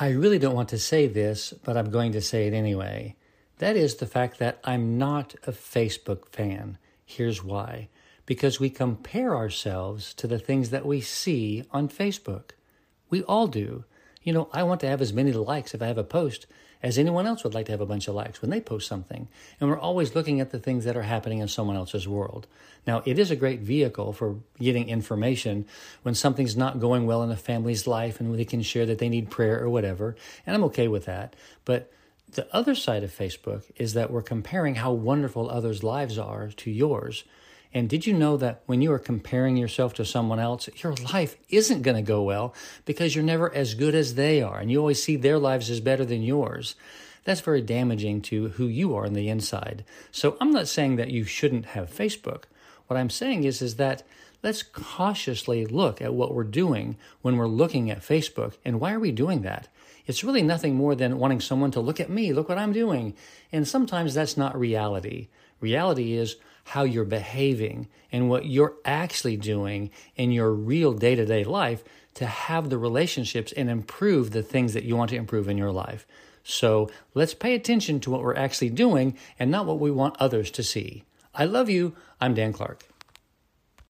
I really don't want to say this, but I'm going to say it anyway. That is the fact that I'm not a Facebook fan. Here's why because we compare ourselves to the things that we see on Facebook. We all do. You know, I want to have as many likes if I have a post as anyone else would like to have a bunch of likes when they post something. And we're always looking at the things that are happening in someone else's world. Now, it is a great vehicle for getting information when something's not going well in a family's life and they can share that they need prayer or whatever. And I'm okay with that. But the other side of Facebook is that we're comparing how wonderful others' lives are to yours. And did you know that when you are comparing yourself to someone else, your life isn't going to go well because you're never as good as they are and you always see their lives as better than yours? That's very damaging to who you are on the inside. So I'm not saying that you shouldn't have Facebook. What I'm saying is is that let's cautiously look at what we're doing when we're looking at Facebook and why are we doing that? It's really nothing more than wanting someone to look at me, look what I'm doing. And sometimes that's not reality. Reality is how you're behaving and what you're actually doing in your real day to day life to have the relationships and improve the things that you want to improve in your life. So let's pay attention to what we're actually doing and not what we want others to see. I love you. I'm Dan Clark.